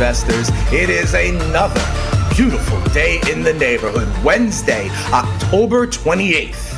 investors. It is another beautiful day in the neighborhood. Wednesday, October 28th.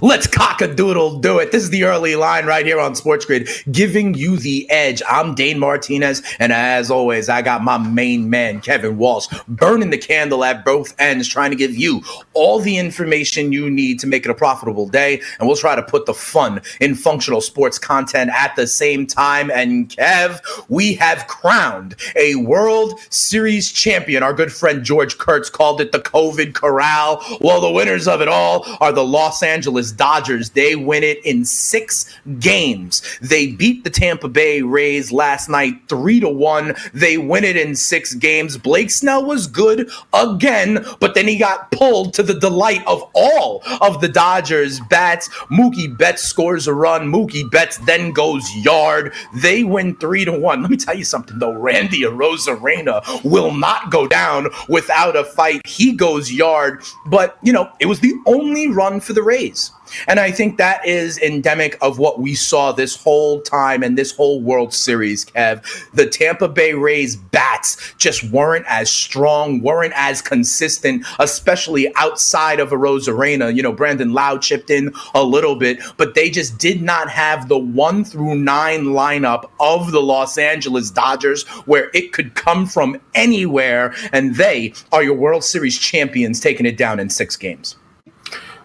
Let's cock a doodle do it. This is the early line right here on Sports Grid, giving you the edge. I'm Dane Martinez, and as always, I got my main man, Kevin Walsh, burning the candle at both ends, trying to give you all the information you need to make it a profitable day. And we'll try to put the fun in functional sports content at the same time. And Kev, we have crowned a World Series champion. Our good friend George Kurtz called it the COVID Corral. Well, the winners of it all are the Los Angeles Dodgers. They win it in six games. They beat the Tampa Bay Rays last night three to one. They win it in six games. Blake Snell was good again, but then he got pulled to the delight of all of the Dodgers bats. Mookie Betts scores a run. Mookie Betts then goes yard. They win three to one. Let me tell you something though. Randy Arozarena will not go down without a fight. He goes yard, but you know it was the only run for the Rays. And I think that is endemic of what we saw this whole time and this whole World Series, Kev. The Tampa Bay Rays bats just weren't as strong, weren't as consistent, especially outside of Arozarena. You know, Brandon Lowe chipped in a little bit, but they just did not have the one through nine lineup of the Los Angeles Dodgers where it could come from anywhere. And they are your World Series champions, taking it down in six games.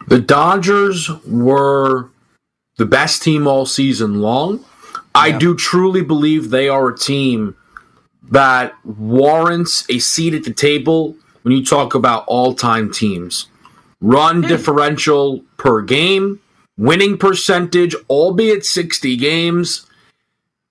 The Dodgers were the best team all season long. Yeah. I do truly believe they are a team that warrants a seat at the table when you talk about all time teams. Run hmm. differential per game, winning percentage, albeit 60 games.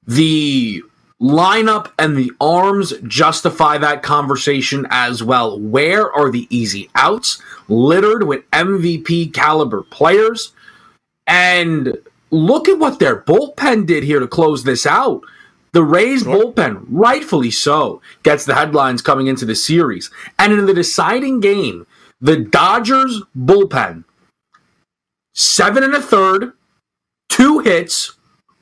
The lineup and the arms justify that conversation as well. Where are the easy outs littered with MVP caliber players? And look at what their bullpen did here to close this out. The Rays bullpen, rightfully so, gets the headlines coming into the series. And in the deciding game, the Dodgers bullpen, seven and a third, two hits,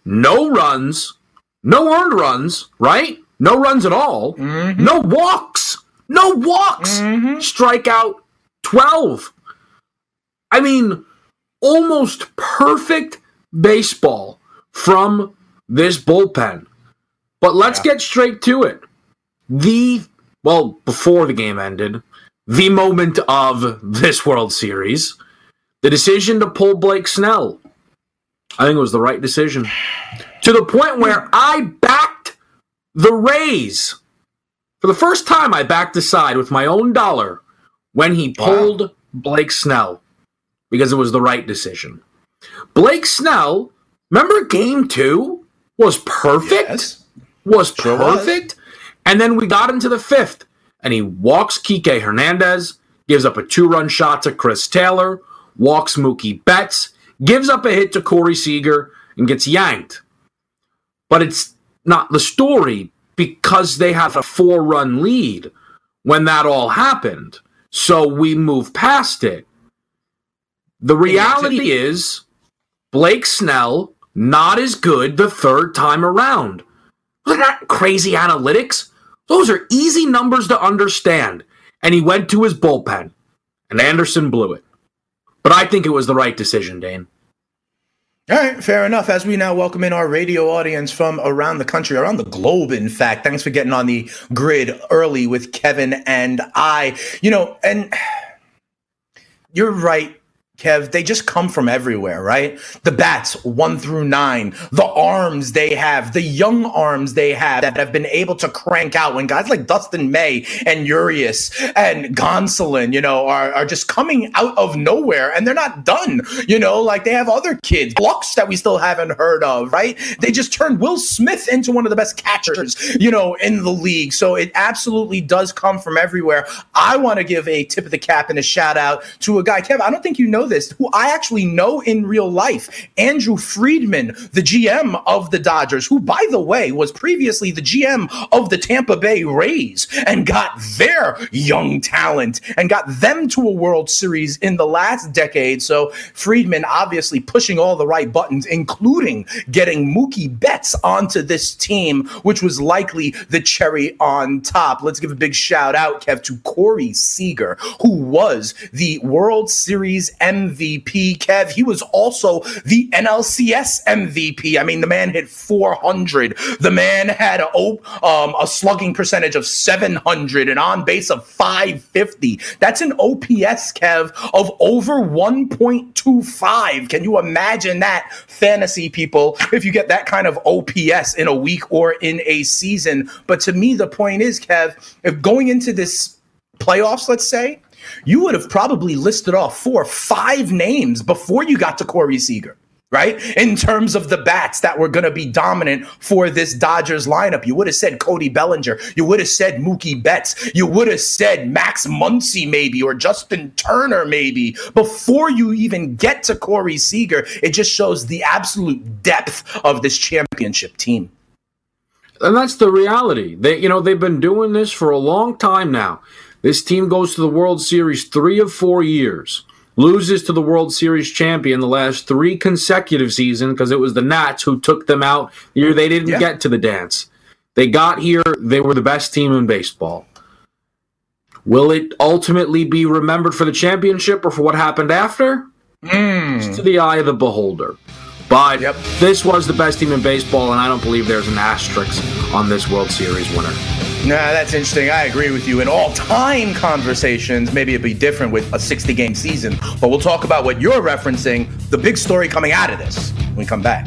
no runs, no earned runs, right? No runs at all. Mm-hmm. No walks. No walks. Mm-hmm. Strikeout 12. I mean, almost perfect baseball from this bullpen. But let's yeah. get straight to it. The, well, before the game ended, the moment of this World Series, the decision to pull Blake Snell. I think it was the right decision to the point where I backed the Rays. For the first time, I backed the side with my own dollar when he pulled wow. Blake Snell because it was the right decision. Blake Snell, remember game two was perfect? Yes. Was sure perfect. Was. And then we got into the fifth, and he walks Kike Hernandez, gives up a two run shot to Chris Taylor, walks Mookie Betts, gives up a hit to Corey Seager, and gets yanked but it's not the story because they have a four run lead when that all happened. So we move past it. The reality is Blake Snell not as good the third time around. Look at that crazy analytics. Those are easy numbers to understand. And he went to his bullpen, and Anderson blew it. But I think it was the right decision, Dane. All right, fair enough. As we now welcome in our radio audience from around the country, around the globe, in fact. Thanks for getting on the grid early with Kevin and I. You know, and you're right, Kev, they just come from everywhere, right? The bats, one through nine, the arms they have, the young arms they have that have been able to crank out when guys like Dustin May and Urias and Gonsolin, you know, are, are just coming out of nowhere and they're not done, you know, like they have other kids, blocks that we still haven't heard of, right? They just turned Will Smith into one of the best catchers, you know, in the league. So it absolutely does come from everywhere. I want to give a tip of the cap and a shout out to a guy, Kev, I don't think you know this, who I actually know in real life, Andrew Friedman, the GM of the Dodgers, who, by the way, was previously the GM of the Tampa Bay Rays and got their young talent and got them to a World Series in the last decade. So Friedman obviously pushing all the right buttons, including getting Mookie Betts onto this team, which was likely the cherry on top. Let's give a big shout out, Kev, to Corey Seager, who was the World Series MVP. Kev, he was also the NLCS MVP. I mean, the man hit 400. The man had a, um, a slugging percentage of 700 and on base of 550. That's an OPS, Kev, of over 1.25. Can you imagine that, fantasy people, if you get that kind of OPS in a week or in a season? But to me, the point is, Kev, if going into this playoffs, let's say, you would have probably listed off four, five names before you got to Corey Seager right? In terms of the bats that were going to be dominant for this Dodgers lineup. You would have said Cody Bellinger. You would have said Mookie Betts. You would have said Max Muncy maybe or Justin Turner maybe before you even get to Corey Seager. It just shows the absolute depth of this championship team. And that's the reality. They you know they've been doing this for a long time now. This team goes to the World Series 3 of 4 years loses to the World Series champion the last three consecutive seasons because it was the Nats who took them out the year they didn't yeah. get to the dance. They got here, they were the best team in baseball. Will it ultimately be remembered for the championship or for what happened after? Mm. It's to the eye of the beholder. But yep. this was the best team in baseball, and I don't believe there's an asterisk on this World Series winner. Nah, that's interesting. I agree with you. In all time conversations, maybe it'd be different with a 60 game season, but we'll talk about what you're referencing, the big story coming out of this when we come back.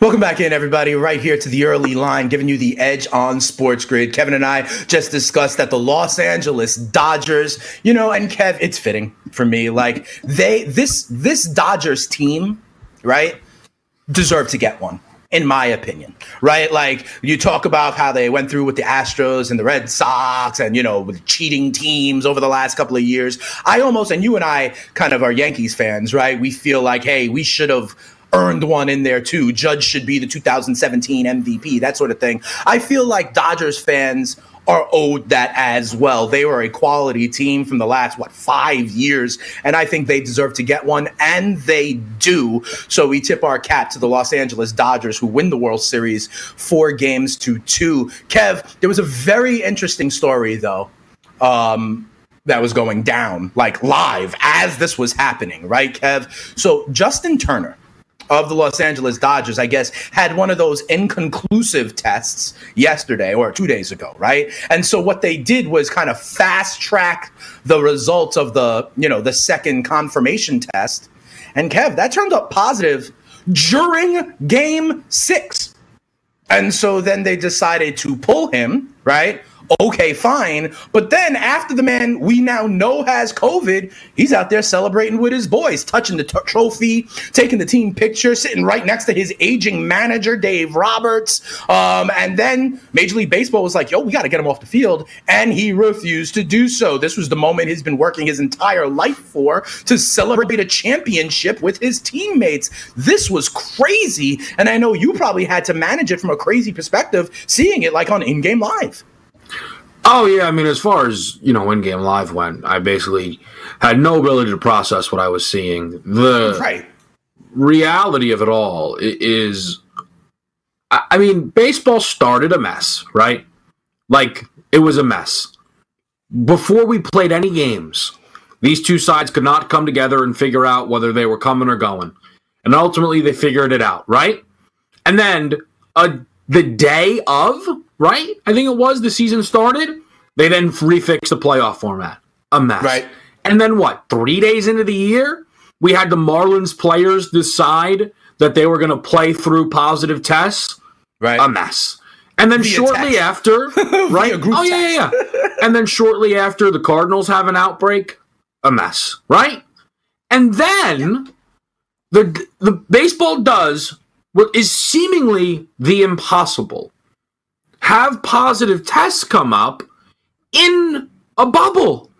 Welcome back in, everybody, right here to the early line, giving you the edge on Sports Grid. Kevin and I just discussed that the Los Angeles Dodgers, you know, and Kev, it's fitting for me. Like they, this, this Dodgers team, right, deserve to get one in my opinion, right? Like you talk about how they went through with the Astros and the Red Sox and, you know, with cheating teams over the last couple of years. I almost, and you and I kind of are Yankees fans, right? We feel like, hey, we should have earned one in there too. Judge should be the 2017 MVP, that sort of thing. I feel like Dodgers fans are owed that as well. They were a quality team from the last, what, five years, and I think they deserve to get one, and they do. So we tip our cap to the Los Angeles Dodgers, who win the World Series four games to two. Kev, there was a very interesting story, though. Um, that was going down like live as this was happening, right, Kev? So Justin Turner, of the Los Angeles Dodgers, I guess, had one of those inconclusive tests yesterday or two days ago, right? And so what they did was kind of fast track the results of the, you know, the second confirmation test. And Kev, that turned up positive during game six. And so then they decided to pull him, right? Okay, fine. But then after the man we now know has COVID, he's out there celebrating with his boys, touching the t- trophy, taking the team picture, sitting right next to his aging manager, Dave Roberts. Um, and then Major League Baseball was like, yo, we got to get him off the field. And he refused to do so. This was the moment he's been working his entire life for to celebrate a championship with his teammates. This was crazy. And I know you probably had to manage it from a crazy perspective, seeing it like on in game live. Oh yeah, I mean, as far as you know, in-game live went, I basically had no ability to process what I was seeing. The right. reality of it all is, I mean, baseball started a mess, right? Like it was a mess. Before we played any games, these two sides could not come together and figure out whether they were coming or going. And ultimately they figured it out, right? And then uh, the day of, right? I think it was the season started, they then refixed the playoff format. A mess. Right. And then what? Three days into the year, we had the Marlins players decide that they were going to play through positive tests. Right. A mess. And then Via shortly after, right? Oh yeah, yeah, yeah. and then shortly after, the Cardinals have an outbreak. A mess, right? And then the the baseball does what is seemingly the impossible: have positive tests come up in a bubble.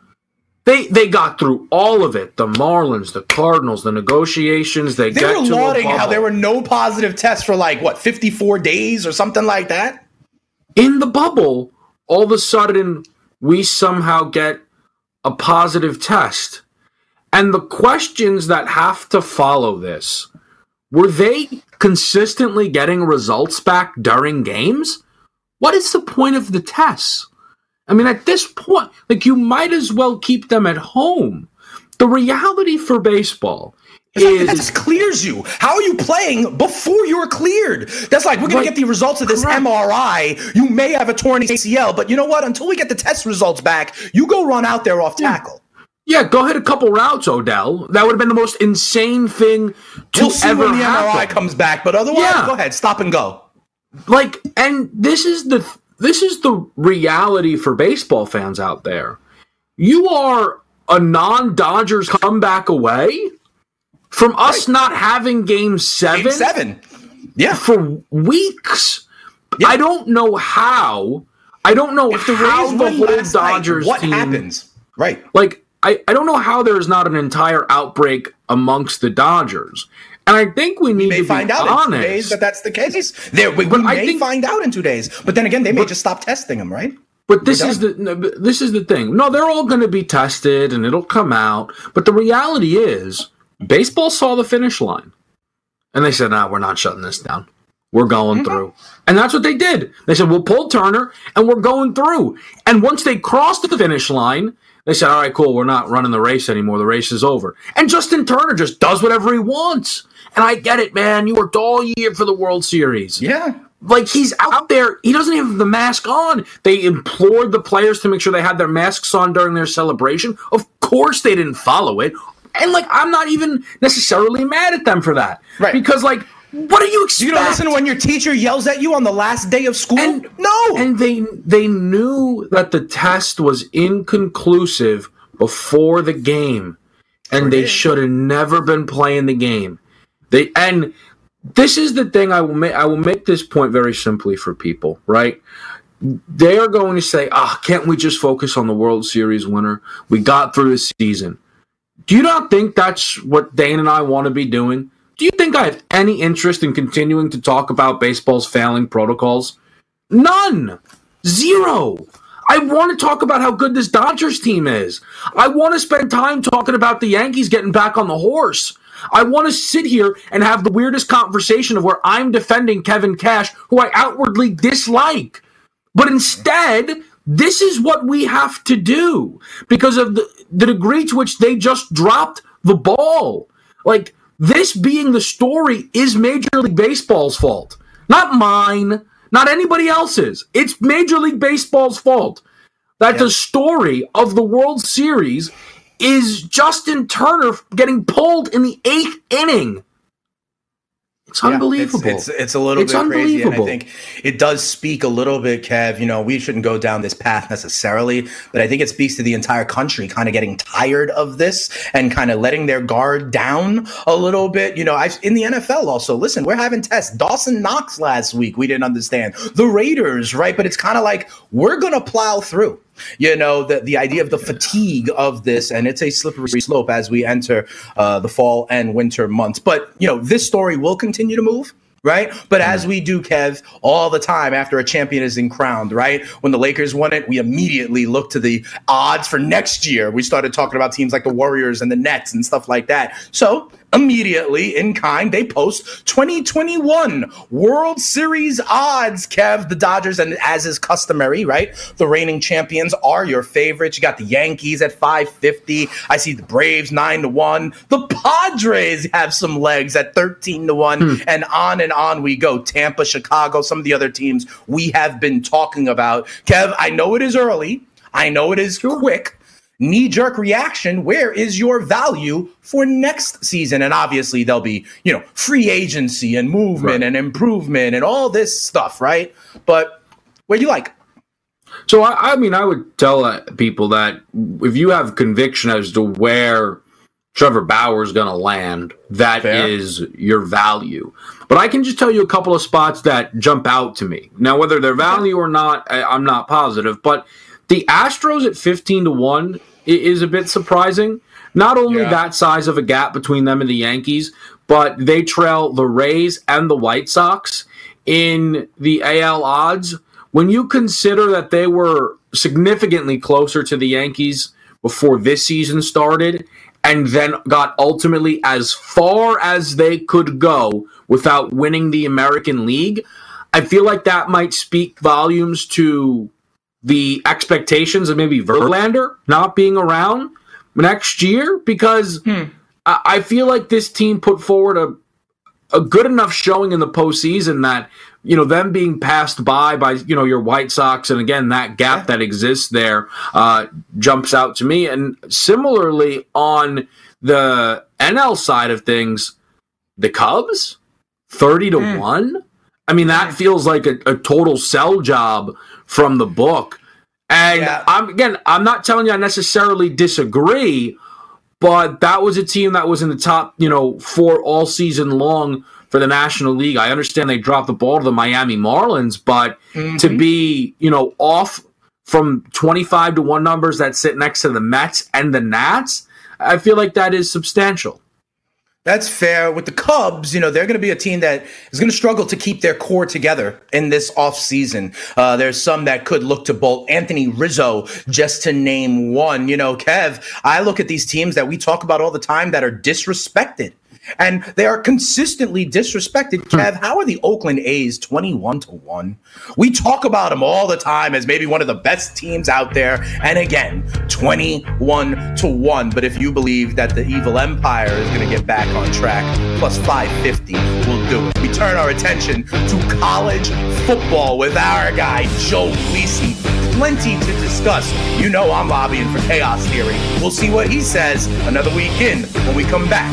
They they got through all of it. The Marlins, the Cardinals, the negotiations. They, They get were lauding how there were no positive tests for like what 54 days or something like that. in the bubble, all of a sudden we somehow get a positive test. And the questions that have to follow this were they consistently getting results back during games? What is the point of the tests? I mean, at this point, like you might as well keep them at home. The reality for baseball It's like, is that just clears you. How are you playing before you're cleared? That's like we're gonna Right. get the results of this Correct. MRI. You may have a torn ACL, but you know what? Until we get the test results back, you go run out there off tackle. Yeah, go hit a couple routes, Odell. That would have been the most insane thing to We'll see ever when the happen. MRI comes back, but otherwise, Yeah. go ahead, stop and go. Like, and this is the this is the reality for baseball fans out there. You are a non-Dodgers comeback away from us not having Game Seven, Game seven. Yeah. for weeks. Yeah. I don't know how. I don't know If the how the whole last night, Dodgers what team, happens? Right. like I, I don't know how there's not an entire outbreak amongst the Dodgers. And I think we need may to be find out honest. in two days that that's the case. There, we, we may think- find out in two days. But then again, they may just stop testing them, right? But this is the this is the thing. No, they're all going to be tested and it'll come out. But the reality is, baseball saw the finish line, and they said, "Nah, we're not shutting this down. We're going Mm-hmm. through." And that's what they did. They said, "We'll pull Turner, and we're going through." And once they crossed the finish line, they said, "All right, cool. We're not running the race anymore. The race is over." And Justin Turner just does whatever he wants. And I get it, man. You worked all year for the World Series Yeah. like he's out there he doesn't even have the mask on they implored the players to make sure they had their masks on during their celebration of course they didn't follow it and like i'm not even necessarily mad at them for that Right. because like what do you expect You don't listen when your teacher yells at you on the last day of school? and no. and they they knew that the test was inconclusive before the game and Sure they should have never been playing the game. They and this is the thing i will make i will make this point very simply for people right? They are going to say ah can't we just focus on the world series winner we got through the season? Do you not think that's what dane and i want to be doing do you think i have any interest in continuing to talk about baseball's failing protocols None. Zero. I want to talk about how good this Dodgers team is. I want to spend time talking about the Yankees getting back on the horse. I want to sit here and have the weirdest conversation of where I'm defending Kevin Cash, who I outwardly dislike. But instead, this is what we have to do because of the, the degree to which they just dropped the ball. Like, this being the story is Major League Baseball's fault, not mine, not anybody else's. It's Major League Baseball's fault that the story of the World Series is Justin Turner getting pulled in the eighth inning. It's Yeah, unbelievable. It's, it's, it's a little It's bit crazy, and I think it does speak a little bit, Kev. You know, we shouldn't go down this path necessarily, but I think it speaks to the entire country kind of getting tired of this and kind of letting their guard down a little bit. You know, I've in the NFL also. Listen, we're having tests. Dawson Knox last week, we didn't understand the Raiders, right? But it's kind of like we're gonna plow through you know the, the idea of the fatigue of this and it's a slippery slope as we enter uh, the fall and winter months. But you know this story will continue to move right? But as we do kev all the time after a champion is crowned right? When the lakers won it we immediately looked to the odds for next year. We started talking about teams like the warriors and the nets and stuff like that. So immediately in kind, they post 2021 World Series odds. Kev, the Dodgers, and as is customary, right? The reigning champions are your favorites. You got the Yankees at 550. I see the Braves 9 to 1. The Padres have some legs at 13 to 1. Hmm. And on and on we go. Tampa, Chicago, some of the other teams we have been talking about. Kev, I know it is early. I know it is quick knee jerk reaction. Where is your value for next season? And obviously, there'll be, you know, free agency and movement right. and improvement and all this stuff, right? But where do you like? So, I, I mean, I would tell uh, people that if you have conviction as to where Trevor Bauer is going to land, that Fair. is your value. But I can just tell you a couple of spots that jump out to me. Now, whether they're value or not, I, I'm not positive. But the Astros at 15 to 1 is a bit surprising. Not only yeah. that size of a gap between them and the Yankees, but they trail the Rays and the White Sox in the AL odds. When you consider that they were significantly closer to the Yankees before this season started and then got ultimately as far as they could go without winning the American League, I feel like that might speak volumes to the expectations of maybe Verlander not being around next year because hmm. I feel like this team put forward a a good enough showing in the postseason that you know them being passed by by you know your White Sox and again that gap yeah. that exists there uh, jumps out to me. And similarly on the NL side of things, the Cubs thirty to hmm. one. I mean that feels like a, a total sell job from the book. And yeah. I'm again, I'm not telling you I necessarily disagree, but that was a team that was in the top, you know, four all season long for the National League. I understand they dropped the ball to the Miami Marlins, but mm-hmm. to be, you know, off from 25 to 1 numbers that sit next to the Mets and the Nats, I feel like that is substantial. That's fair. With the Cubs, you know, they're going to be a team that is going to struggle to keep their core together in this offseason. Uh, there's some that could look to bolt Anthony Rizzo, just to name one. You know, Kev, I look at these teams that we talk about all the time that are disrespected and they are consistently disrespected. Hmm. Kev, how are the Oakland A's 21 to 1? We talk about them all the time as maybe one of the best teams out there. And again, 21 to 1. But if you believe that the evil empire is going to get back on track, plus 550 will do it. We turn our attention to college football with our guy, Joe Lisi. Plenty to discuss. You know I'm lobbying for chaos theory. We'll see what he says another week in when we come back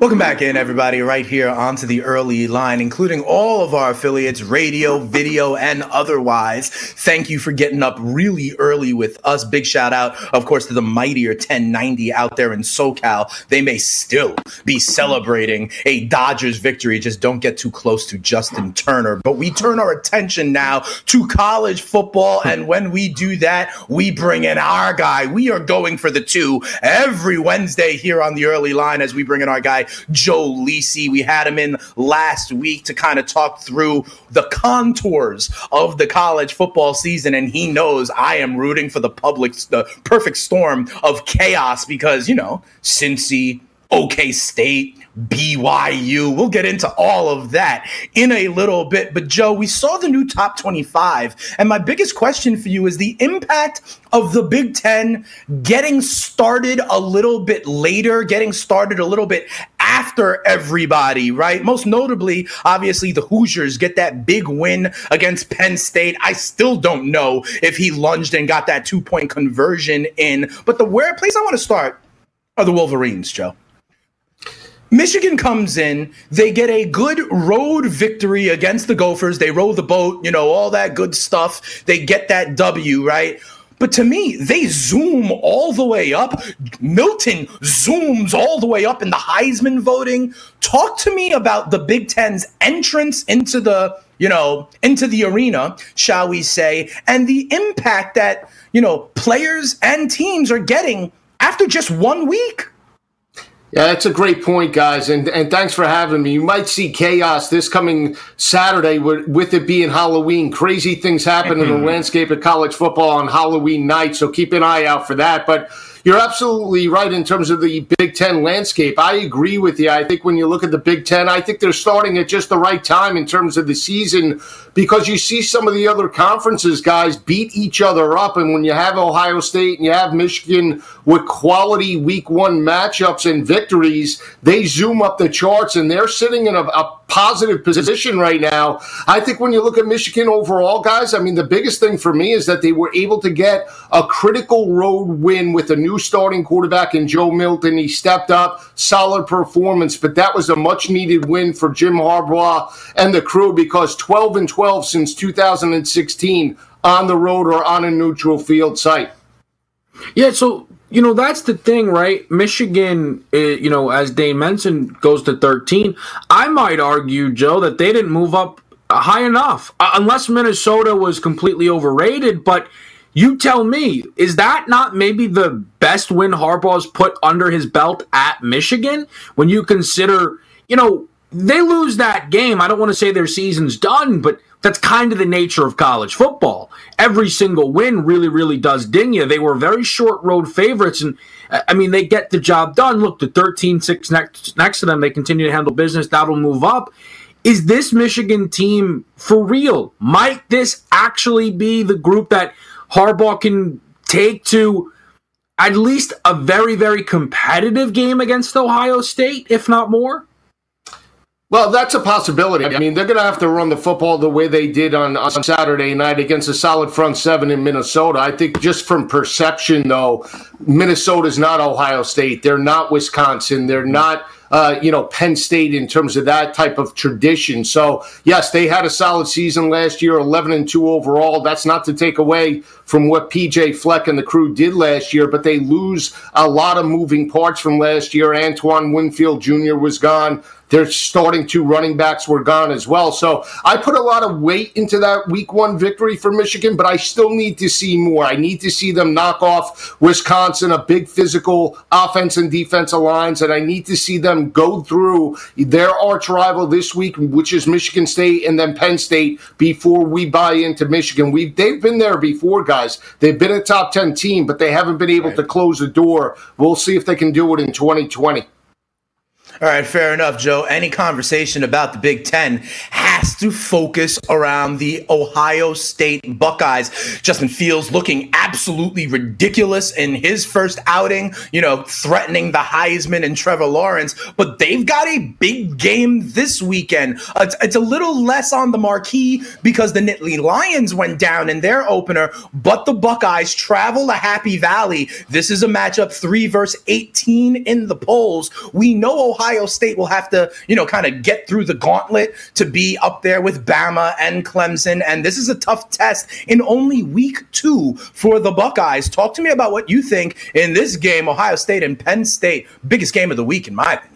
Welcome back in, everybody, right here onto the early line, including all of our affiliates, radio, video, and otherwise. Thank you for getting up really early with us. Big shout out, of course, to the mightier 1090 out there in SoCal. They may still be celebrating a Dodgers victory. Just don't get too close to Justin Turner. But we turn our attention now to college football. And when we do that, we bring in our guy. We are going for the two every Wednesday here on the early line as we bring in our guy, Joe Lisi. We had him in last week to kind of talk through the contours of the college football season, and he knows I am rooting for the public, the perfect storm of chaos because you know Cincy, OK State, BYU. We'll get into all of that in a little bit. But, Joe, we saw the new top 25. And my biggest question for you is the impact of the Big Ten getting started a little bit later, getting started a little bit after everybody, right? Most notably, obviously, the Hoosiers get that big win against Penn State. I still don't know if he lunged and got that two point conversion in. But the where place I want to start are the Wolverines, Joe. Michigan comes in, they get a good road victory against the Gophers. They row the boat, you know, all that good stuff. They get that W, right? But to me, they zoom all the way up. Milton zooms all the way up in the Heisman voting. Talk to me about the Big Ten's entrance into the you know, into the arena, shall we say, and the impact that, you know, players and teams are getting after just one week. Yeah, that's a great point, guys, and and thanks for having me. You might see chaos this coming Saturday with, with it being Halloween. Crazy things happen in the mm-hmm. landscape of college football on Halloween night, so keep an eye out for that. But you're absolutely right in terms of the Big Ten landscape. I agree with you. I think when you look at the Big Ten, I think they're starting at just the right time in terms of the season because you see some of the other conferences, guys, beat each other up. And when you have Ohio State and you have Michigan with quality week one matchups and victories, they zoom up the charts and they're sitting in a, a positive position right now. I think when you look at Michigan overall, guys, I mean, the biggest thing for me is that they were able to get a critical road win with a new starting quarterback in Joe Milton. He stepped up, solid performance, but that was a much needed win for Jim Harbaugh and the crew because 12 and 12 since 2016 on the road or on a neutral field site. Yeah, so you know that's the thing, right? Michigan, uh, you know, as Dane mentioned, goes to 13. I might argue, Joe, that they didn't move up high enough, uh, unless Minnesota was completely overrated. But you tell me, is that not maybe the best win Harbaugh's put under his belt at Michigan? When you consider, you know, they lose that game. I don't want to say their season's done, but that's kind of the nature of college football. Every single win really, really does ding you. They were very short road favorites, and uh, I mean, they get the job done. Look, the 13 6 next, next to them, they continue to handle business. That'll move up. Is this Michigan team for real? Might this actually be the group that Harbaugh can take to at least a very, very competitive game against Ohio State, if not more? Well, that's a possibility. I mean, they're going to have to run the football the way they did on, on Saturday night against a solid front seven in Minnesota. I think just from perception, though, Minnesota's not Ohio State. They're not Wisconsin. They're not uh, you know, Penn State in terms of that type of tradition. So, yes, they had a solid season last year, 11 and 2 overall. That's not to take away from what PJ Fleck and the crew did last year, but they lose a lot of moving parts from last year. Antoine Winfield Jr. was gone. Their starting two running backs were gone as well. So I put a lot of weight into that week one victory for Michigan, but I still need to see more. I need to see them knock off Wisconsin, a big physical offense and defensive lines, and I need to see them go through their arch rival this week, which is Michigan State and then Penn State, before we buy into Michigan. We they've been there before, guys. They've been a top ten team, but they haven't been able right. to close the door. We'll see if they can do it in 2020. All right, fair enough, Joe. Any conversation about the Big Ten has to focus around the Ohio State Buckeyes. Justin Fields looking absolutely ridiculous in his first outing, you know, threatening the Heisman and Trevor Lawrence. But they've got a big game this weekend. It's, it's a little less on the marquee because the Nittany Lions went down in their opener, but the Buckeyes travel to Happy Valley. This is a matchup three versus 18 in the polls. We know Ohio State will have to, you know, kind of get through the gauntlet to be up there with Bama and Clemson. And this is a tough test in only week two for the Buckeyes. Talk to me about what you think in this game, Ohio State and Penn State, biggest game of the week, in my opinion.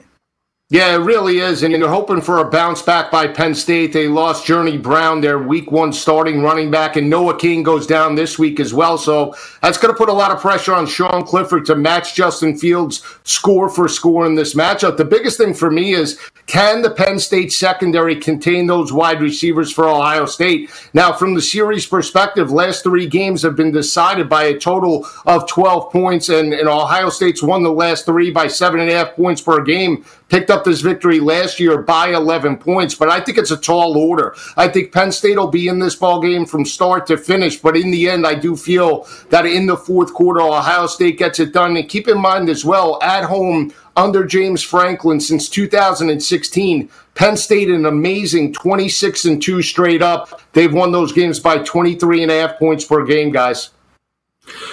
Yeah, it really is. And you're hoping for a bounce back by Penn State. They lost Journey Brown, their week one starting running back, and Noah Cain goes down this week as well. So that's going to put a lot of pressure on Sean Clifford to match Justin Fields score for score in this matchup. The biggest thing for me is can the Penn State secondary contain those wide receivers for Ohio State? Now, from the series perspective, last three games have been decided by a total of 12 points, and, and Ohio State's won the last three by seven and a half points per game picked up this victory last year by 11 points, but I think it's a tall order. I think Penn State will be in this ball game from start to finish, but in the end, I do feel that in the fourth quarter, Ohio State gets it done. And keep in mind as well, at home under James Franklin since 2016, Penn State an amazing 26 and 2 straight up. They've won those games by 23 and a half points per game, guys.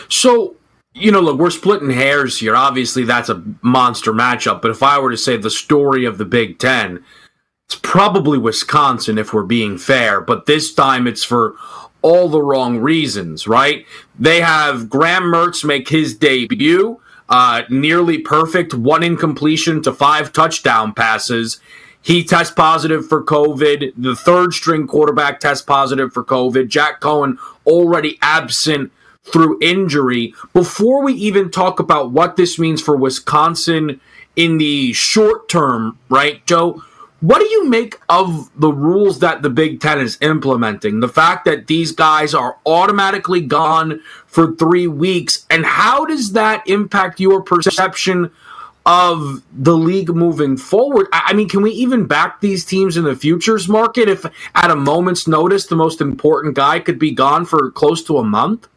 So you know, look, we're splitting hairs here. Obviously, that's a monster matchup. But if I were to say the story of the Big Ten, it's probably Wisconsin if we're being fair. But this time it's for all the wrong reasons, right? They have Graham Mertz make his debut, uh, nearly perfect, one incompletion to five touchdown passes. he tests positive for COVID. The third string quarterback tests positive for COVID. Jack Coan already absent through injury. Before we even talk about what this means for Wisconsin in the short term, right, Joe? What do you make of the rules that the Big Ten is implementing? The fact that these guys are automatically gone for three weeks, and how does that impact your perception of the league moving forward? I mean, can we even back these teams in the futures market if at a moment's notice the most important guy could be gone for close to a month?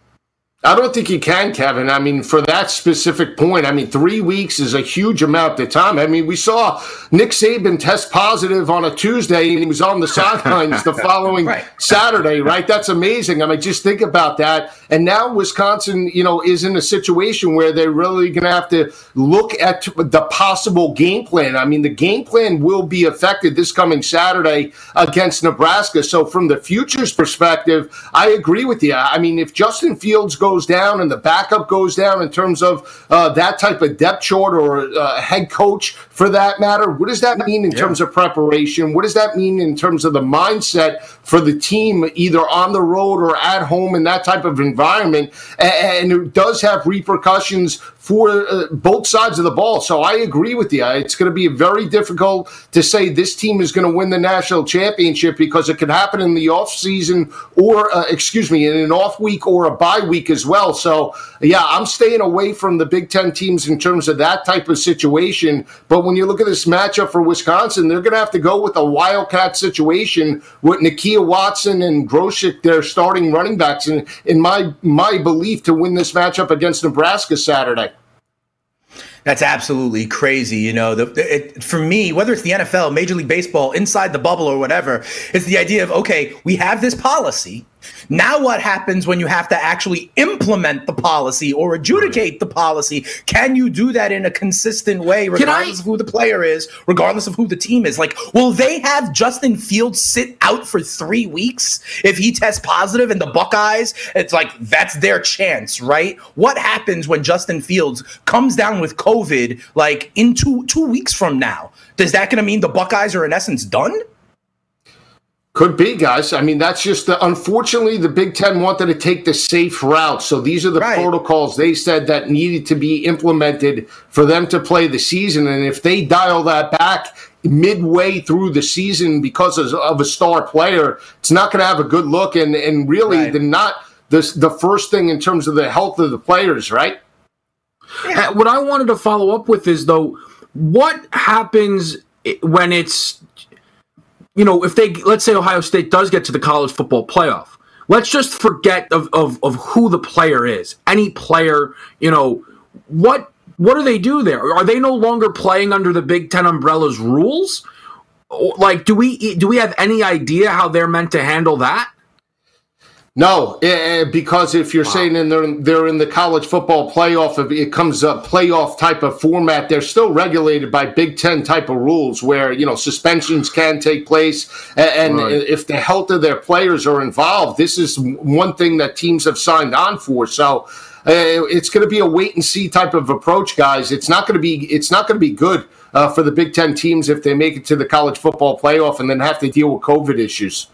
I don't think you can, Kevin. I mean, for that specific point, I mean, three weeks is a huge amount of time. I mean, we saw Nick Saban test positive on a Tuesday and he was on the sidelines the following right. Saturday, right? That's amazing. I mean, just think about that. And now Wisconsin, you know, is in a situation where they're really going to have to look at the possible game plan. I mean, the game plan will be affected this coming Saturday against Nebraska. So, from the futures perspective, I agree with you. I mean, if Justin Fields goes goes down and the backup goes down in terms of uh, that type of depth chart or uh, head coach for that matter? What does that mean in yeah. terms of preparation? What does that mean in terms of the mindset for the team, either on the road or at home in that type of environment? And it does have repercussions for uh, both sides of the ball. So I agree with you. It's going to be very difficult to say this team is going to win the national championship because it could happen in the off season or, uh, excuse me, in an off week or a bye week as well. So yeah, I'm staying away from the Big Ten teams in terms of that type of situation. But when you look at this matchup for Wisconsin, they're going to have to go with a Wildcat situation with Nakia Watson and Groshek, their starting running backs, in, in my my belief to win this matchup against Nebraska Saturday. That's absolutely crazy. You know, the, it, for me, whether it's the NFL, Major League Baseball, inside the bubble or whatever, it's the idea of okay, we have this policy. Now, what happens when you have to actually implement the policy or adjudicate the policy? Can you do that in a consistent way, regardless I, of who the player is, regardless of who the team is? Like, will they have Justin Fields sit out for three weeks if he tests positive and the Buckeyes? It's like that's their chance, right? What happens when Justin Fields comes down with COVID, like in two two weeks from now? Does that going to mean the Buckeyes are in essence done? Could be, guys. I mean, that's just the, unfortunately the Big Ten wanted to take the safe route. So these are the right. protocols they said that needed to be implemented for them to play the season. And if they dial that back midway through the season because of, of a star player, it's not going to have a good look. And and really, right. the not the the first thing in terms of the health of the players, right? Yeah. What I wanted to follow up with is though, what happens when it's you know, if they let's say Ohio State does get to the college football playoff, let's just forget of, of, of who the player is. Any player, you know, what what do they do there? Are they no longer playing under the Big Ten umbrella's rules? Like, do we do we have any idea how they're meant to handle that? No, eh, eh, because if you're wow. saying in they're, they're in the college football playoff, it comes a playoff type of format. They're still regulated by Big Ten type of rules, where you know suspensions can take place, and right. if the health of their players are involved, this is one thing that teams have signed on for. So uh, it's going to be a wait and see type of approach, guys. It's not going to be it's not going to be good uh, for the Big Ten teams if they make it to the college football playoff and then have to deal with COVID issues.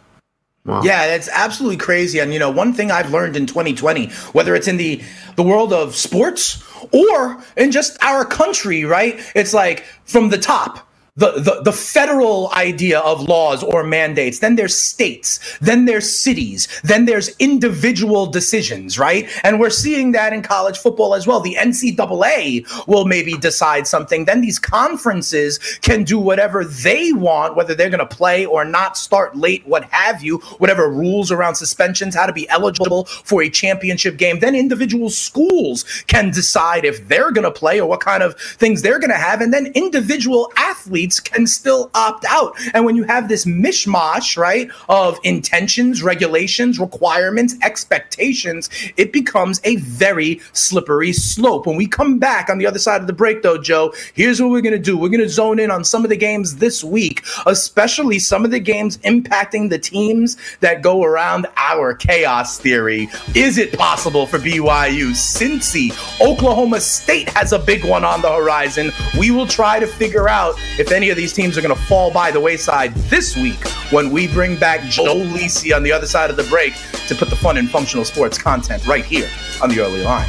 Wow. Yeah, that's absolutely crazy. And you know, one thing I've learned in 2020, whether it's in the the world of sports or in just our country, right? It's like from the top the, the, the federal idea of laws or mandates. Then there's states. Then there's cities. Then there's individual decisions, right? And we're seeing that in college football as well. The NCAA will maybe decide something. Then these conferences can do whatever they want, whether they're going to play or not, start late, what have you, whatever rules around suspensions, how to be eligible for a championship game. Then individual schools can decide if they're going to play or what kind of things they're going to have. And then individual athletes can still opt out. And when you have this mishmash, right, of intentions, regulations, requirements, expectations, it becomes a very slippery slope. When we come back on the other side of the break, though, Joe, here's what we're going to do. We're going to zone in on some of the games this week, especially some of the games impacting the teams that go around our chaos theory. Is it possible for BYU? Cincy, Oklahoma State has a big one on the horizon. We will try to figure out if any of these teams are going to fall by the wayside this week when we bring back Joe Lisi on the other side of the break to put the fun and functional sports content right here on the early line.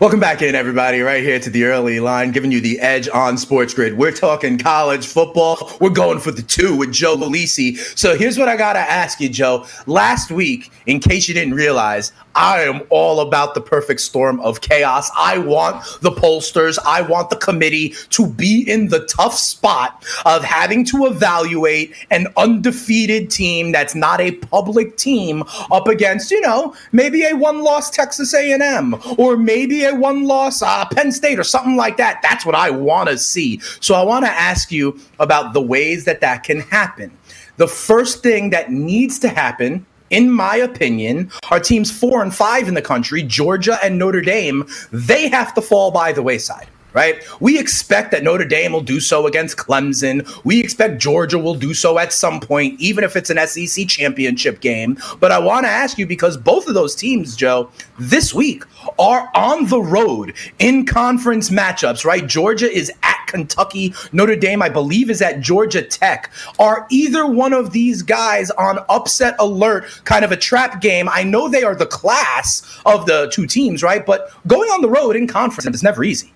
Welcome back in, everybody, right here to the early line, giving you the edge on SportsGrid. We're talking college football. We're going for the two with Joe Lisi. So here's what I got to ask you, Joe. Last week, in case you didn't realize, I am all about the perfect storm of chaos. I want the pollsters, I want the committee to be in the tough spot of having to evaluate an undefeated team that's not a public team up against, you know, maybe a one-loss Texas A&M or maybe a one-loss uh, Penn State or something like that. That's what I want to see. So I want to ask you about the ways that that can happen. The first thing that needs to happen in my opinion, are teams four and five in the country, Georgia and Notre Dame, they have to fall by the wayside right? We expect that Notre Dame will do so against Clemson. We expect Georgia will do so at some point, even if it's an SEC championship game. But I want to ask you because both of those teams, Joe, this week are on the road in conference matchups, right? Georgia is at Kentucky. Notre Dame, I believe, is at Georgia Tech. Are either one of these guys on upset alert, kind of a trap game? I know they are the class of the two teams, right? But going on the road in conference is never easy.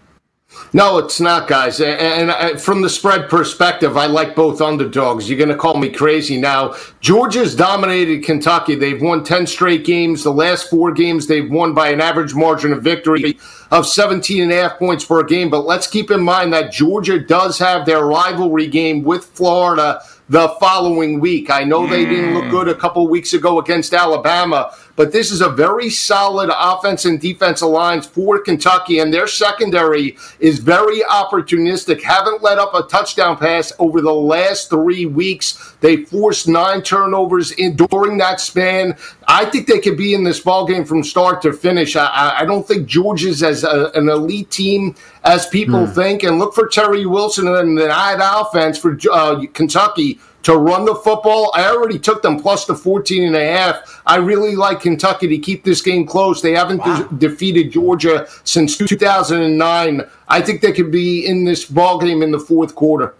No, it's not, guys. And uh, from the spread perspective, I like both underdogs. You're going to call me crazy now. Georgia's dominated Kentucky. They've won 10 straight games. The last four games, they've won by an average margin of victory of 17 and a half points per game. But let's keep in mind that Georgia does have their rivalry game with Florida the following week. I know they didn't look hmm. good a couple weeks ago against Alabama, but this is a very solid offense and defensive lines for Kentucky, and their secondary is very opportunistic. Haven't let up a touchdown pass over the last three weeks. They forced nine turnovers in during that span. I think they could be in this ball game from start to finish. I, I don't think Georgia's as a, an elite team as people hmm. think. And look for Terry Wilson and the night offense for uh, Kentucky to run the football. I already took them plus the 14 and a half. I really like Kentucky to keep this game close. They haven't wow. de- defeated Georgia since 2009. I think they could be in this ball game in the fourth quarter.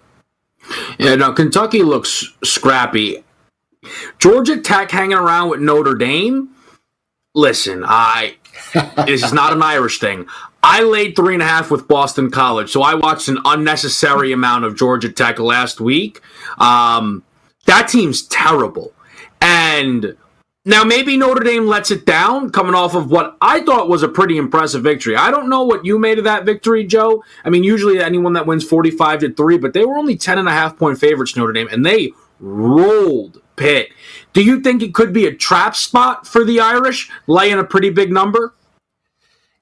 Yeah, no, Kentucky looks scrappy. Georgia Tech hanging around with Notre Dame. Listen, I this is not an Irish thing. I laid three and a half with Boston College, so I watched an unnecessary amount of Georgia Tech last week. Um, that team's terrible, and now maybe Notre Dame lets it down, coming off of what I thought was a pretty impressive victory. I don't know what you made of that victory, Joe. I mean, usually anyone that wins forty-five to three, but they were only ten and a half point favorites, Notre Dame, and they rolled Pitt. Do you think it could be a trap spot for the Irish, laying a pretty big number?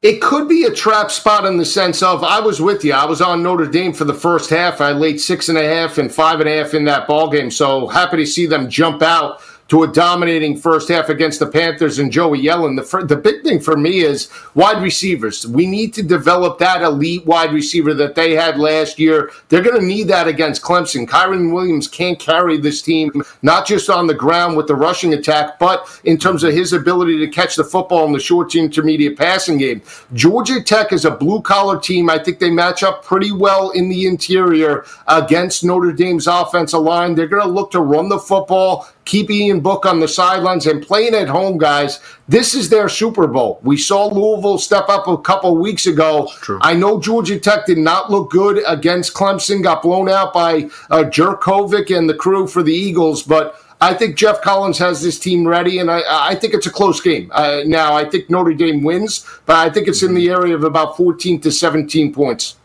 It could be a trap spot in the sense of I was with you. I was on Notre Dame for the first half. I laid six and a half and five and a half in that ball game. So happy to see them jump out to a dominating first half against the Panthers and Joey Yellen. The, the big thing for me is wide receivers. We need to develop that elite wide receiver that they had last year. They're going to need that against Clemson. Kyren Williams can't carry this team, not just on the ground with the rushing attack, but in terms of his ability to catch the football in the short to intermediate passing game. Georgia Tech is a blue collar team. I think they match up pretty well in the interior against Notre Dame's offensive line. They're going to look to run the football keep Ian Book on the sidelines and playing at home, guys. This is their Super Bowl. We saw Louisville step up a couple weeks ago. I know Georgia Tech did not look good against Clemson, got blown out by uh, Jurkovec and the crew for the Eagles, but I think Geoff Collins has this team ready, and I, I think it's a close game. Uh, now, I think Notre Dame wins, but I think it's in the area of about 14 to 17 points.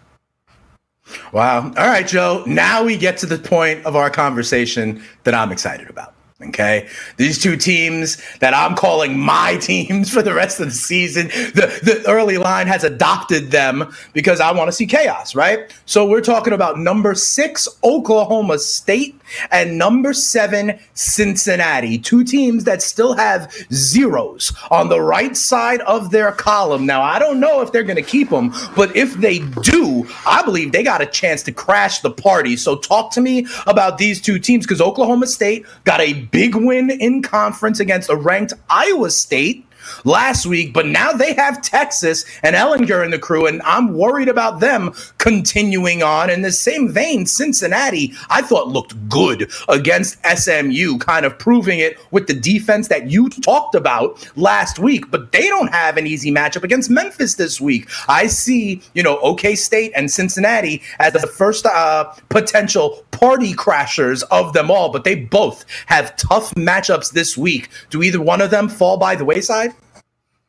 Wow. All right, Joe. Now we get to the point of our conversation that I'm excited about. Okay. These two teams that I'm calling my teams for the rest of the season, the, the early line has adopted them because I want to see chaos, right? So we're talking about number six, Oklahoma State, and number seven, Cincinnati. Two teams that still have zeros on the right side of their column. Now, I don't know if they're going to keep them, but if they do, I believe they got a chance to crash the party. So talk to me about these two teams because Oklahoma State got a big win in conference against a ranked Iowa State last week, but now they have Texas and Ehlinger and the crew, and I'm worried about them continuing on. In the same vein, Cincinnati, I thought looked good against SMU, kind of proving it with the defense that you talked about last week, but they don't have an easy matchup against Memphis this week. I see, you know, OK State and Cincinnati as the first uh, potential party crashers of them all, but they both have tough matchups this week. Do either one of them fall by the wayside?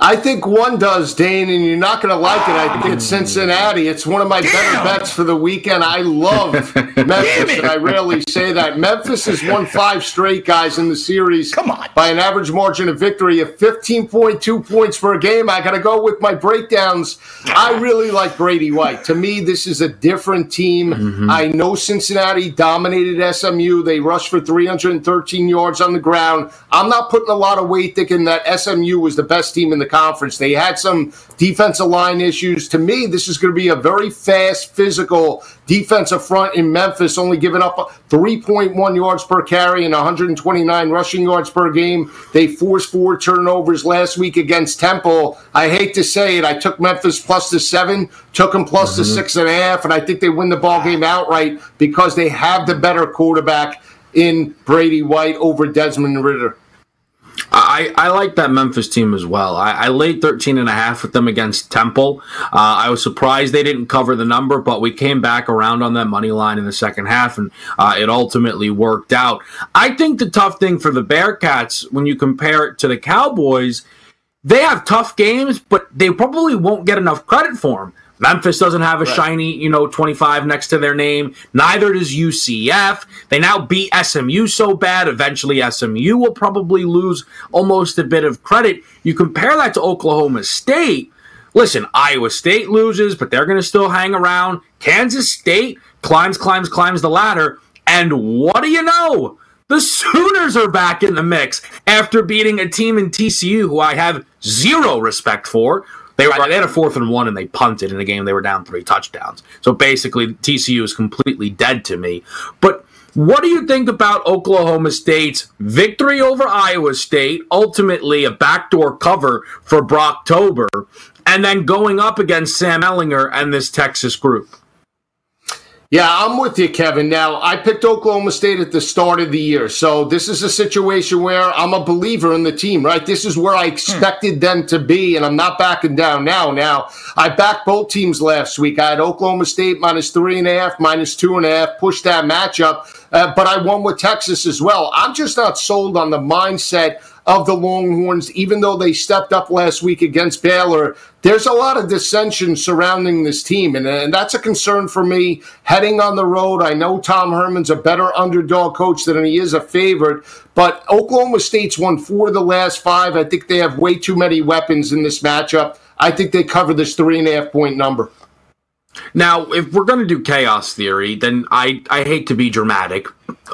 I think one does, Dane, and you're not going to like it. I think it's Cincinnati. It's one of my Damn. better bets for the weekend. I love Memphis, and I rarely say that. Memphis has won five straight, guys, in the series. Come on. By an average margin of victory of 15.2 points per game. I got to go with my breakdowns. I really like Brady White. To me, this is a different team. Mm-hmm. I know Cincinnati dominated SMU. They rushed for 313 yards on the ground. I'm not putting a lot of weight thinking that SMU was the best team in the conference. They had some defensive line issues. To me, this is going to be a very fast, physical defensive front in Memphis, only giving up 3.1 yards per carry and 129 rushing yards per game. They forced four turnovers last week against Temple. I hate to say it, I took Memphis plus the seven, took them plus mm-hmm. the six and a half, and I think they win the ball game outright because they have the better quarterback in Brady White over Desmond Ridder. I, I like that Memphis team as well. I, I laid 13 and a half with them against Temple. Uh, I was surprised they didn't cover the number, but we came back around on that money line in the second half, and uh, it ultimately worked out. I think the tough thing for the Bearcats, when you compare it to the Cowboys, they have tough games, but they probably won't get enough credit for them. Memphis doesn't have a right. shiny, you know, 25 next to their name. Neither does UCF. They now beat SMU so bad. Eventually, SMU will probably lose almost a bit of credit. You compare that to Oklahoma State. Listen, Iowa State loses, but they're going to still hang around. Kansas State climbs, climbs, climbs the ladder. And what do you know? The Sooners are back in the mix after beating a team in TCU who I have zero respect for, they were they had a fourth and one and they punted in a game they were down three touchdowns. So basically TCU is completely dead to me. But what do you think about Oklahoma State's victory over Iowa State, ultimately a backdoor cover for Brocktober, and then going up against Sam Ehlinger and this Texas group? Yeah, I'm with you, Kevin. Now, I picked Oklahoma State at the start of the year. So this is a situation where I'm a believer in the team, right? This is where I expected hmm. them to be, and I'm not backing down now. Now, I backed both teams last week. I had Oklahoma State minus three and a half, minus two and a half, pushed that matchup, uh, but I won with Texas as well. I'm just not sold on the mindset of the Longhorns, even though they stepped up last week against Baylor. There's a lot of dissension surrounding this team, and, and that's a concern for me heading on the road. I know Tom Herman's a better underdog coach than he is a favorite, but Oklahoma State's won four of the last five. I think they have way too many weapons in this matchup. I think they cover this three and a half point number. Now, if we're going to do chaos theory, then I, I hate to be dramatic,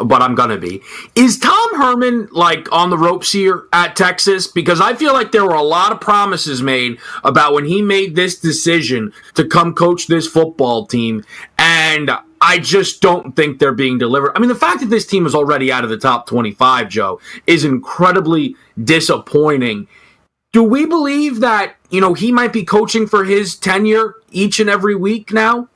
but I'm going to be. Is Tom Herman like on the ropes here at Texas? Because I feel like there were a lot of promises made about when he made this decision to come coach this football team. And I just don't think they're being delivered. I mean, the fact that this team is already out of the top 25, Joe, is incredibly disappointing do we believe that you know he might be coaching for his tenure each and every week now?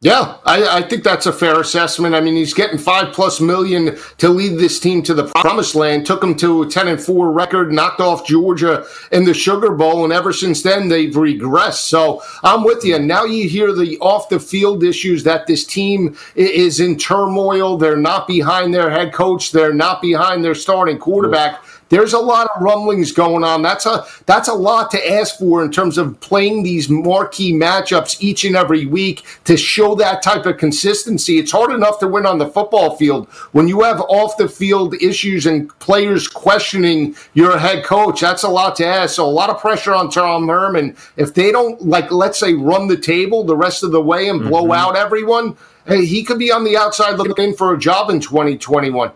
Yeah, I, I, think that's a fair assessment. I mean, he's getting five plus million to lead this team to the promised land. Took them to a ten and four record, knocked off Georgia in the Sugar Bowl, and ever since then they've regressed. So I'm with you. Now you hear the off the field issues that this team is in turmoil. They're not behind their head coach. They're not behind their starting quarterback. There's a lot of rumblings going on. That's a that's a lot to ask for in terms of playing these marquee matchups each and every week to show that type of consistency. It's hard enough to win on the football field when you have off the field issues and players questioning your head coach. That's a lot to ask. So a lot of pressure on Tom Herman. If they don't like, let's say, run the table the rest of the way and blow mm-hmm. out everyone, hey, he could be on the outside looking in for a job in 2021.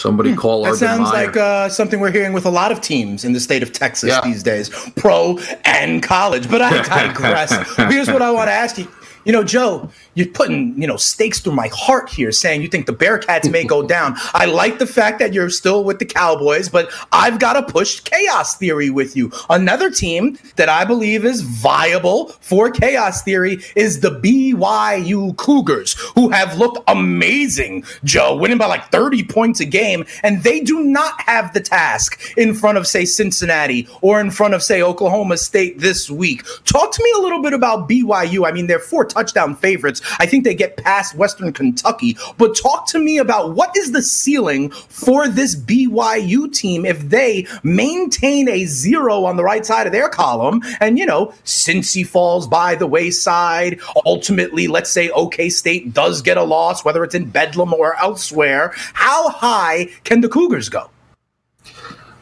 Somebody hmm. call That sounds Meyer. like uh, something we're hearing with a lot of teams in the state of Texas yeah. these days, pro and college. But I digress. Here's what I want to ask you. You know, Joe, you're putting, you know, stakes through my heart here saying you think the Bearcats may go down. I like the fact that you're still with the Cowboys, but I've got to push chaos theory with you. Another team that I believe is viable for chaos theory is the BYU Cougars, who have looked amazing, Joe, winning by like 30 points a game, and they do not have the task in front of, say, Cincinnati or in front of, say, Oklahoma State this week. Talk to me a little bit about BYU. I mean, they're four touchdown favorites. I think they get past Western Kentucky. But talk to me about what is the ceiling for this BYU team if they maintain a zero on the right side of their column and, you know, Cincy falls by the wayside. Ultimately, let's say OK State does get a loss, whether it's in Bedlam or elsewhere. How high can the Cougars go?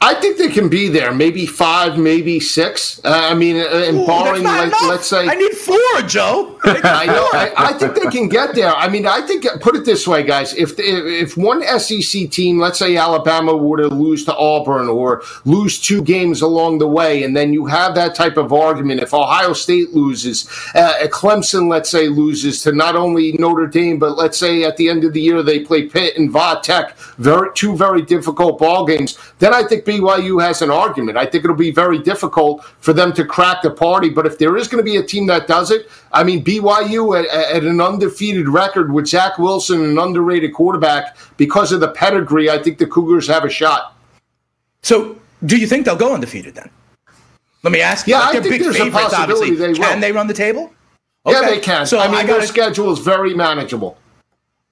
I think they can be there. Maybe five, maybe six. Uh, I mean, uh, and Ooh, barring, like, let's say, I need four, Joe. I know. I, I, think they can get there. I mean, I think. Put it this way, guys. If if one SEC team, let's say Alabama, were to lose to Auburn or lose two games along the way, and then you have that type of argument. If Ohio State loses, uh, Clemson, let's say, loses to not only Notre Dame, but let's say at the end of the year they play Pitt and Va Tech, very two very difficult ball games. Then I think BYU has an argument. I think it'll be very difficult for them to crack the party. But if there is going to be a team that does it, I mean, BYU at, at an undefeated record with Zach Wilson, an underrated quarterback, because of the pedigree, I think the Cougars have a shot. So, do you think they'll go undefeated then? Let me ask you. Yeah, like I think there's a possibility they will. Can they run the table? Okay. Yeah, they can. So I mean, I gotta, their schedule is very manageable.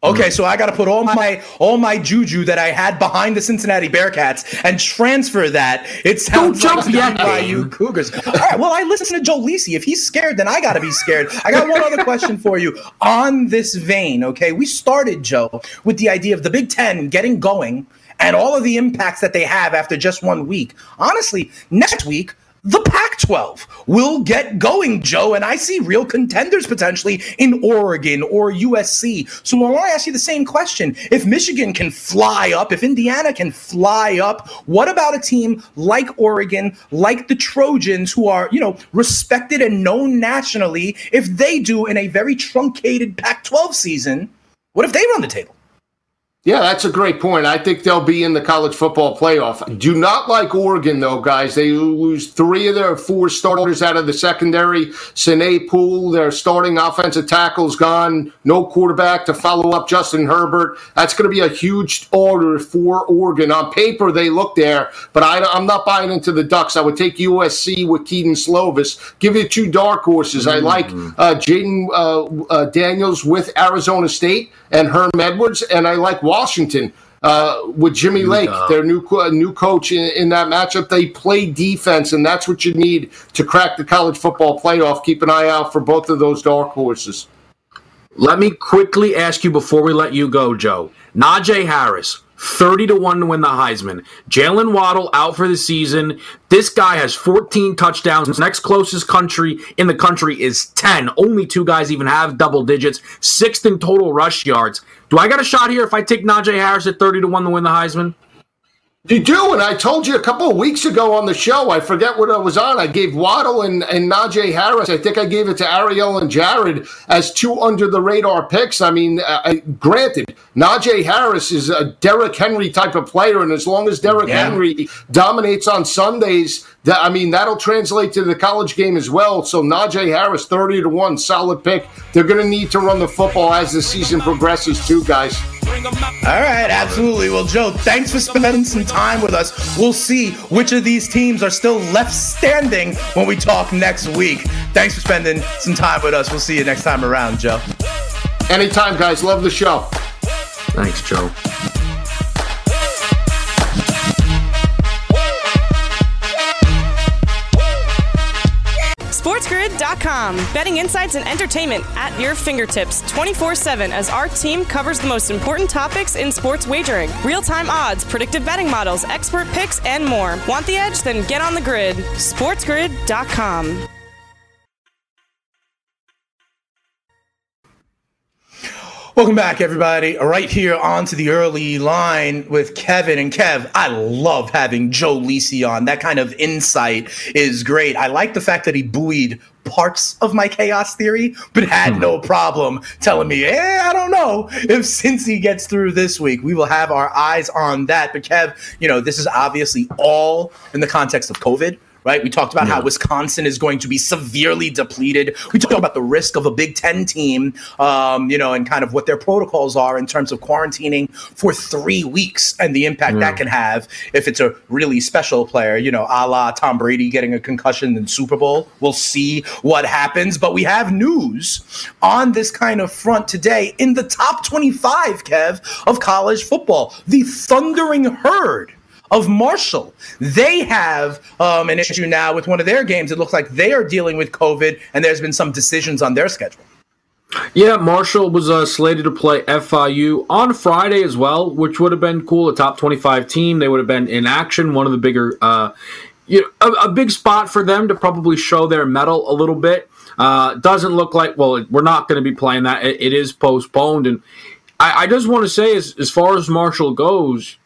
Okay, so I got to put all my all my juju that I had behind the Cincinnati Bearcats and transfer that. It sounds Don't like jump by you Cougars. All right, well, I listen to Joe Lisi. If he's scared, then I got to be scared. I got one other question for you on this vein. Okay, we started Joe with the idea of the Big Ten getting going and all of the impacts that they have after just one week. Honestly, next week the Pac 12 will get going, Joe. And I see real contenders potentially in Oregon or USC. So I want to ask you the same question. If Michigan can fly up, if Indiana can fly up, what about a team like Oregon, like the Trojans, who are, you know, respected and known nationally? If they do in a very truncated Pac 12 season, what if they run the table? Yeah, that's a great point. I think they'll be in the college football playoff. Do not like Oregon, though, guys. They lose three of their four starters out of the secondary. Sine Pool, their starting offensive tackle's gone. No quarterback to follow up Justin Herbert. That's going to be a huge order for Oregon. On paper, they look there, but I, am not buying into the Ducks. I would take USC with Kedon Slovis. Give you two dark horses. Mm-hmm. I like uh, Jayden uh, uh, Daniels with Arizona State and Herm Edwards, and I like Washington uh, with Jimmy Lake, their new new coach in, in, that matchup. They play defense, and that's what you need to crack the college football playoff. Keep an eye out for both of those dark horses. Let me quickly ask you before we let you go, Joe. Najee Harris, 30 to 1 to win the Heisman. Jaylen Waddle out for the season. This guy has 14 touchdowns. Next closest country in the country is 10. Only two guys even have double digits. Sixth in total rush yards. Do I got a shot here if I take Najee Harris at 30 to 1 to win the Heisman? You do, and I told you a couple of weeks ago on the show. I forget what I was on. I gave Waddle and, and Najee Harris. I think I gave it to Ariel and Jared as two under the radar picks. I mean, uh, I, granted, Najee Harris is a Derrick Henry type of player, and as long as Derrick yeah. Henry dominates on Sundays, that, I mean, that'll translate to the college game as well. So Najee Harris, thirty to one, solid pick. They're going to need to run the football as the season progresses, too, guys. All right, absolutely. Well, Joe, thanks for spending some time with us. We'll see which of these teams are still left standing when we talk next week. Thanks for spending some time with us. We'll see you next time around, Joe. Anytime, guys. Love the show. Thanks, Joe. SportsGrid.com. Betting insights and entertainment at your fingertips 24 7 as our team covers the most important topics in sports wagering real time odds, predictive betting models, expert picks, and more. Want the edge? Then get on the grid. SportsGrid.com. Welcome back, everybody. Right here onto the early line with Kevin and Kev. I love having Joe Lisi on. That kind of insight is great. I like the fact that he buoyed parts of my chaos theory, but had no problem telling me, eh, I don't know if Cincy gets through this week. We will have our eyes on that. But Kev, you know, this is obviously all in the context of COVID right? We talked about yeah. how Wisconsin is going to be severely depleted. We talked about the risk of a Big Ten team, um, you know, and kind of what their protocols are in terms of quarantining for three weeks and the impact yeah. that can have if it's a really special player, you know, a la Tom Brady getting a concussion in the Super Bowl. We'll see what happens. But we have news on this kind of front today in the top 25, Kev, of college football. The Thundering Herd of Marshall. They have um, an issue now with one of their games. It looks like they are dealing with COVID, and there's been some decisions on their schedule. Yeah, Marshall was uh, slated to play FIU on Friday as well, which would have been cool. A top 25 team. They would have been in action. One of the bigger, uh, you know, a, a, big spot for them to probably show their mettle a little bit. Uh, doesn't look like, well, we're not going to be playing that. it, it is postponed. And I, I just want to say, as, as far as Marshall goes,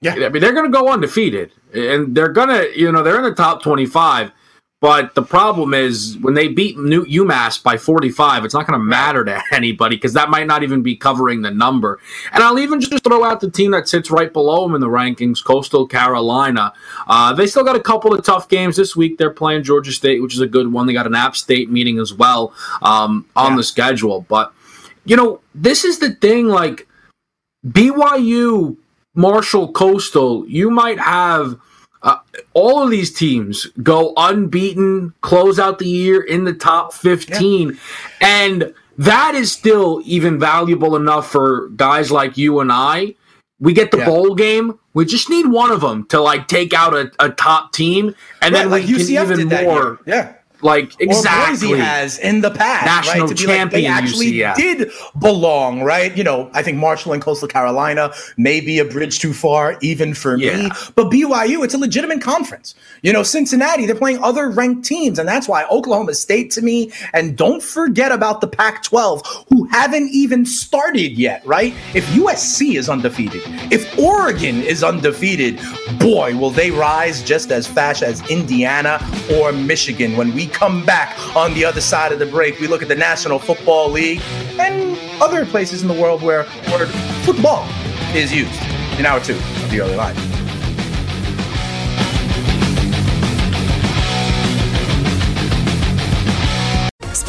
yeah, I mean they're going to go undefeated, and they're going to, you know, they're in the top twenty-five. But the problem is when they beat New UMass by 45, it's not going to matter to anybody because that might not even be covering the number. And I'll even just throw out the team that sits right below them in the rankings, Coastal Carolina. Uh, they still got a couple of tough games this week. They're playing Georgia State, which is a good one. They got an App State meeting as well um, on yeah. the schedule. But, you know, this is the thing like BYU Marshall Coastal, you might have uh, all of these teams go unbeaten, close out the year in the top 15. Yeah. And that is still even valuable enough for guys like you and I. We get the yeah. bowl game. We just need one of them to like take out a, a top team, and right, then we like can UCF even more. Yeah, like exactly has in the past, national right? To champion. Like, they actually UCF. did belong, right? You know, I think Marshall and Coastal Carolina may be a bridge too far, even for yeah. me. But BYU, it's a legitimate conference. You know, Cincinnati, they're playing other ranked teams, and that's why Oklahoma State to me. And don't forget about the Pac-12, who haven't even started yet, right? If USC is undefeated, if Oregon is undefeated, boy, will they rise just as fast as Indiana or Michigan when we come back on the other side of the break. We look at the National Football League and other places in the world where word football is used in hour two of the early line.